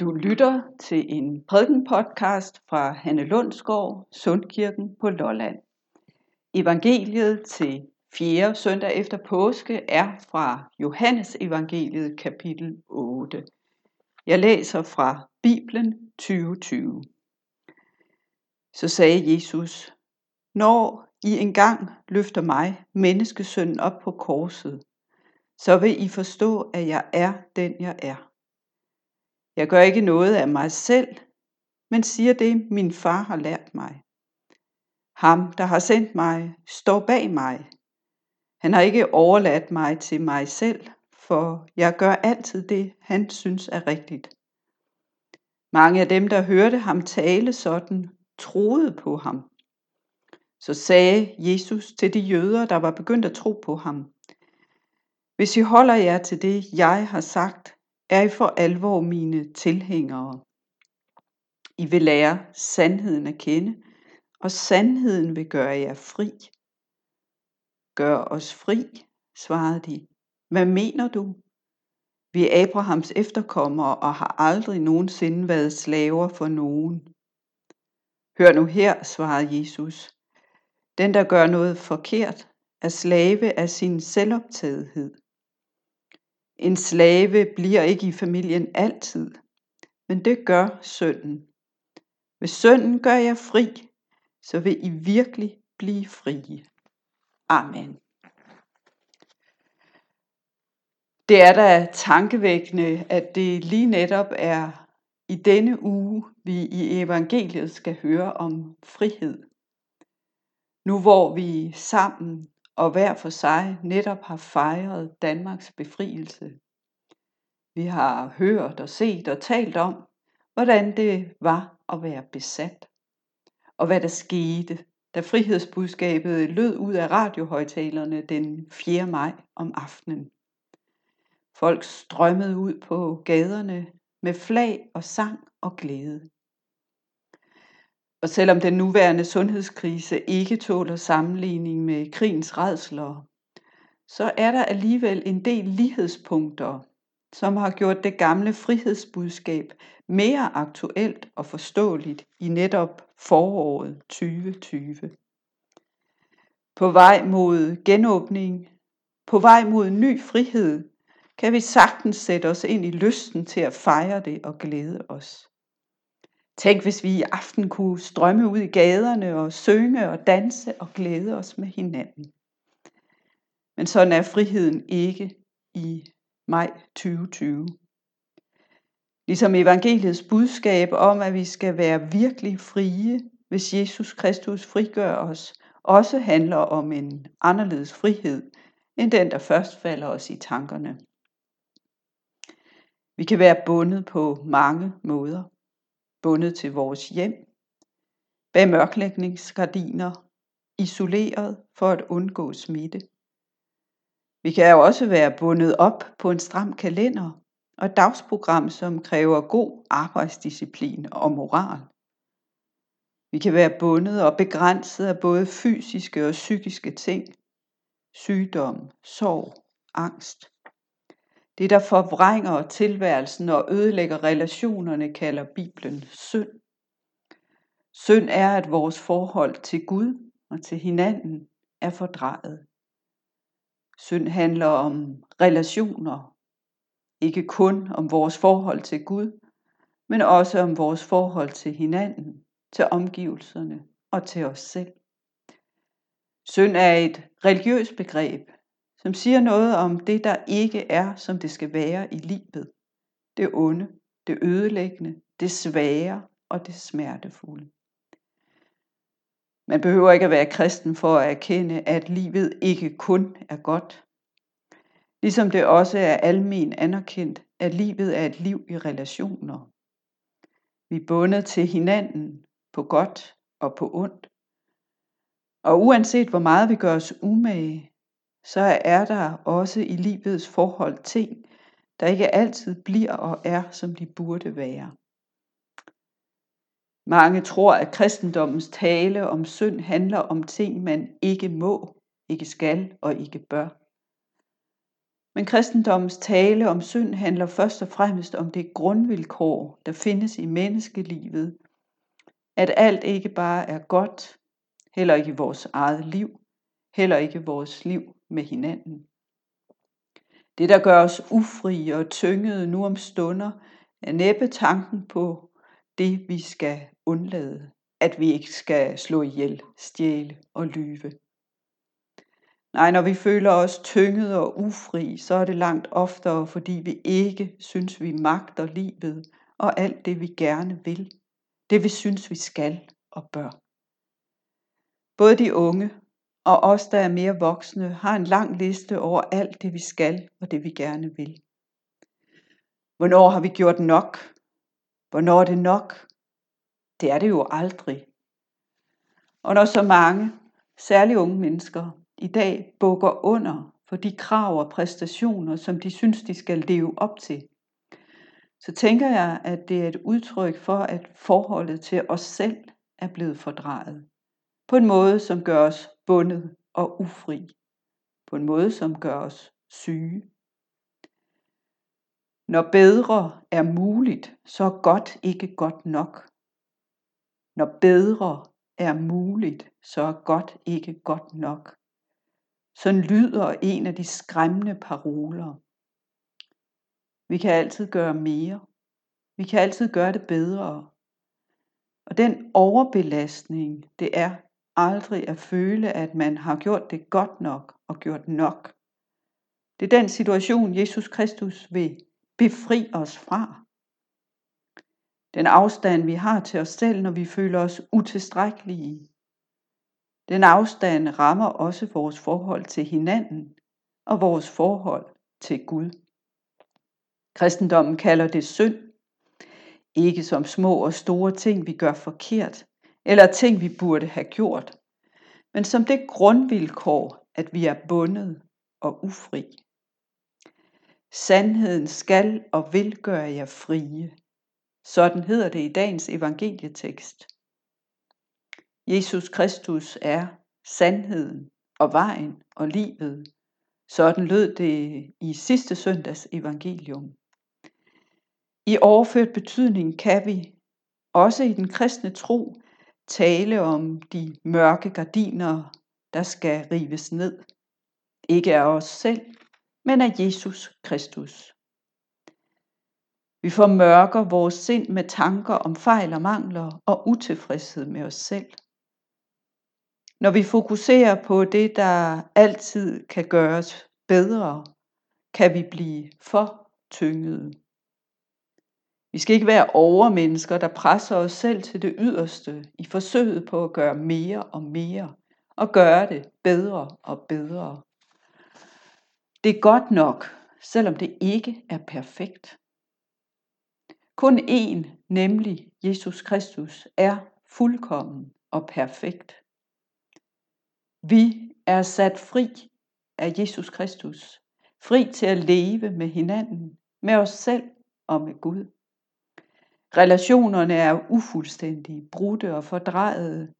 Du lytter til en prædikenpodcast fra Hanne Lundsgaard, Sundkirken på Lolland. Evangeliet til 4. søndag efter påske er fra Johannes evangeliet kapitel 8. Jeg læser fra Bibelen 2020. Så sagde Jesus, Når I engang løfter mig, menneskesønnen, op på korset, så vil I forstå, at jeg er den, jeg er. Jeg gør ikke noget af mig selv, men siger det, min far har lært mig. Ham, der har sendt mig, står bag mig. Han har ikke overladt mig til mig selv, for jeg gør altid det, han synes er rigtigt. Mange af dem, der hørte ham tale sådan, troede på ham. Så sagde Jesus til de jøder, der var begyndt at tro på ham, Hvis I holder jer til det, jeg har sagt, er I for alvor mine tilhængere. I vil lære sandheden at kende, og sandheden vil gøre jer fri. Gør os fri, svarede de. Hvad mener du? Vi er Abrahams efterkommere og har aldrig nogensinde været slaver for nogen. Hør nu her, svarede Jesus. Den, der gør noget forkert, er slave af sin selvoptagethed. En slave bliver ikke i familien altid, men det gør sønnen. Hvis sønnen gør jer fri, så vil I virkelig blive frie. Amen. Det er da tankevækkende, at det lige netop er i denne uge, vi i evangeliet skal høre om frihed. Nu hvor vi sammen og hver for sig netop har fejret Danmarks befrielse. Vi har hørt og set og talt om, hvordan det var at være besat, og hvad der skete, da frihedsbudskabet lød ud af radiohøjtalerne den 4. maj om aftenen. Folk strømmede ud på gaderne med flag og sang og glæde. Og selvom den nuværende sundhedskrise ikke tåler sammenligning med krigens redsler, så er der alligevel en del lighedspunkter, som har gjort det gamle frihedsbudskab mere aktuelt og forståeligt i netop foråret 2020. På vej mod genåbning, på vej mod ny frihed, kan vi sagtens sætte os ind i lysten til at fejre det og glæde os. Tænk, hvis vi i aften kunne strømme ud i gaderne og synge og danse og glæde os med hinanden. Men sådan er friheden ikke i maj 2020. Ligesom evangeliets budskab om, at vi skal være virkelig frie, hvis Jesus Kristus frigør os, også handler om en anderledes frihed, end den, der først falder os i tankerne. Vi kan være bundet på mange måder bundet til vores hjem, bag mørklægningsgardiner, isoleret for at undgå smitte. Vi kan jo også være bundet op på en stram kalender og et dagsprogram, som kræver god arbejdsdisciplin og moral. Vi kan være bundet og begrænset af både fysiske og psykiske ting, sygdom, sorg, angst. Det, der forvrænger tilværelsen og ødelægger relationerne, kalder Bibelen synd. Synd er, at vores forhold til Gud og til hinanden er fordrejet. Synd handler om relationer, ikke kun om vores forhold til Gud, men også om vores forhold til hinanden, til omgivelserne og til os selv. Synd er et religiøst begreb, som siger noget om det, der ikke er, som det skal være i livet. Det onde, det ødelæggende, det svære og det smertefulde. Man behøver ikke at være kristen for at erkende, at livet ikke kun er godt. Ligesom det også er almen anerkendt, at livet er et liv i relationer. Vi er bundet til hinanden på godt og på ondt. Og uanset hvor meget vi gør os umage, så er der også i livets forhold ting, der ikke altid bliver og er, som de burde være. Mange tror, at kristendommens tale om synd handler om ting, man ikke må, ikke skal og ikke bør. Men kristendommens tale om synd handler først og fremmest om det grundvilkår, der findes i menneskelivet, at alt ikke bare er godt, heller ikke i vores eget liv, heller ikke vores liv med hinanden. Det, der gør os ufrie og tyngede nu om stunder, er næppe tanken på det, vi skal undlade. At vi ikke skal slå ihjel, stjæle og lyve. Nej, når vi føler os tynget og ufri, så er det langt oftere, fordi vi ikke synes, vi magter livet og alt det, vi gerne vil. Det vi synes, vi skal og bør. Både de unge og os, der er mere voksne, har en lang liste over alt det, vi skal og det, vi gerne vil. Hvornår har vi gjort nok? Hvornår er det nok? Det er det jo aldrig. Og når så mange, særligt unge mennesker, i dag bukker under for de krav og præstationer, som de synes, de skal leve op til, så tænker jeg, at det er et udtryk for, at forholdet til os selv er blevet fordrejet. På en måde, som gør os bundet og ufri. På en måde, som gør os syge. Når bedre er muligt, så er godt ikke godt nok. Når bedre er muligt, så er godt ikke godt nok. Sådan lyder en af de skræmmende paroler. Vi kan altid gøre mere. Vi kan altid gøre det bedre. Og den overbelastning, det er aldrig at føle, at man har gjort det godt nok og gjort nok. Det er den situation, Jesus Kristus vil befri os fra. Den afstand, vi har til os selv, når vi føler os utilstrækkelige. Den afstand rammer også vores forhold til hinanden og vores forhold til Gud. Kristendommen kalder det synd, ikke som små og store ting, vi gør forkert, eller ting, vi burde have gjort, men som det grundvilkår, at vi er bundet og ufri. Sandheden skal og vil gøre jer frie. Sådan hedder det i dagens evangelietekst. Jesus Kristus er sandheden og vejen og livet. Sådan lød det i sidste søndags evangelium. I overført betydning kan vi også i den kristne tro tale om de mørke gardiner, der skal rives ned. Ikke af os selv, men af Jesus Kristus. Vi formørker vores sind med tanker om fejl og mangler og utilfredshed med os selv. Når vi fokuserer på det, der altid kan gøres bedre, kan vi blive for tyngede. Vi skal ikke være overmennesker, der presser os selv til det yderste i forsøget på at gøre mere og mere og gøre det bedre og bedre. Det er godt nok, selvom det ikke er perfekt. Kun én, nemlig Jesus Kristus, er fuldkommen og perfekt. Vi er sat fri af Jesus Kristus, fri til at leve med hinanden, med os selv og med Gud. Relationerne er ufuldstændige, brudte og fordrejede,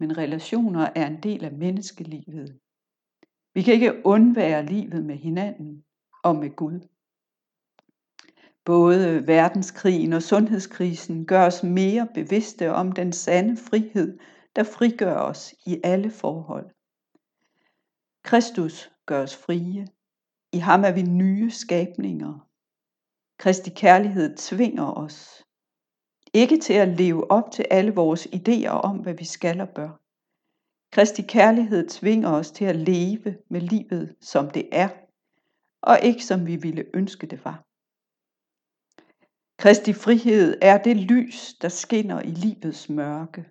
men relationer er en del af menneskelivet. Vi kan ikke undvære livet med hinanden og med Gud. Både verdenskrigen og sundhedskrisen gør os mere bevidste om den sande frihed, der frigør os i alle forhold. Kristus gør os frie. I ham er vi nye skabninger. Kristi kærlighed tvinger os. Ikke til at leve op til alle vores idéer om, hvad vi skal og bør. Kristi kærlighed tvinger os til at leve med livet, som det er, og ikke som vi ville ønske det var. Kristi frihed er det lys, der skinner i livets mørke.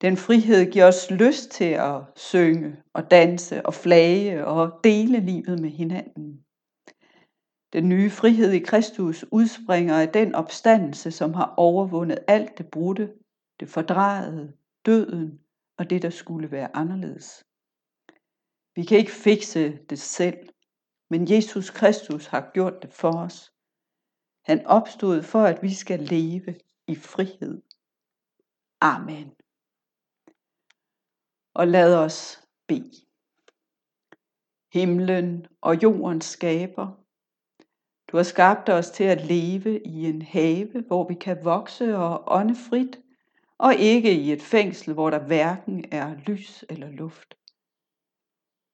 Den frihed giver os lyst til at synge og danse og flage og dele livet med hinanden. Den nye frihed i Kristus udspringer af den opstandelse, som har overvundet alt det brudte, det fordrejede, døden og det, der skulle være anderledes. Vi kan ikke fikse det selv, men Jesus Kristus har gjort det for os. Han opstod for, at vi skal leve i frihed. Amen. Og lad os bede. himlen og jordens skaber. Du har skabt os til at leve i en have, hvor vi kan vokse og ånde frit, og ikke i et fængsel, hvor der hverken er lys eller luft.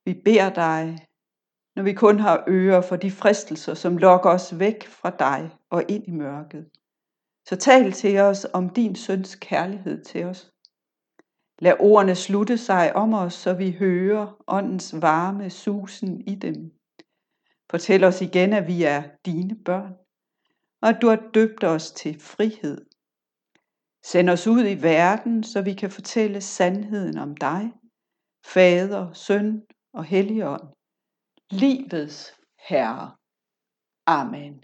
Vi beder dig, når vi kun har ører for de fristelser, som lokker os væk fra dig og ind i mørket. Så tal til os om din søns kærlighed til os. Lad ordene slutte sig om os, så vi hører åndens varme susen i dem. Fortæl os igen, at vi er dine børn, og at du har døbt os til frihed. Send os ud i verden, så vi kan fortælle sandheden om dig, Fader, Søn og Helligånd, livets Herre. Amen.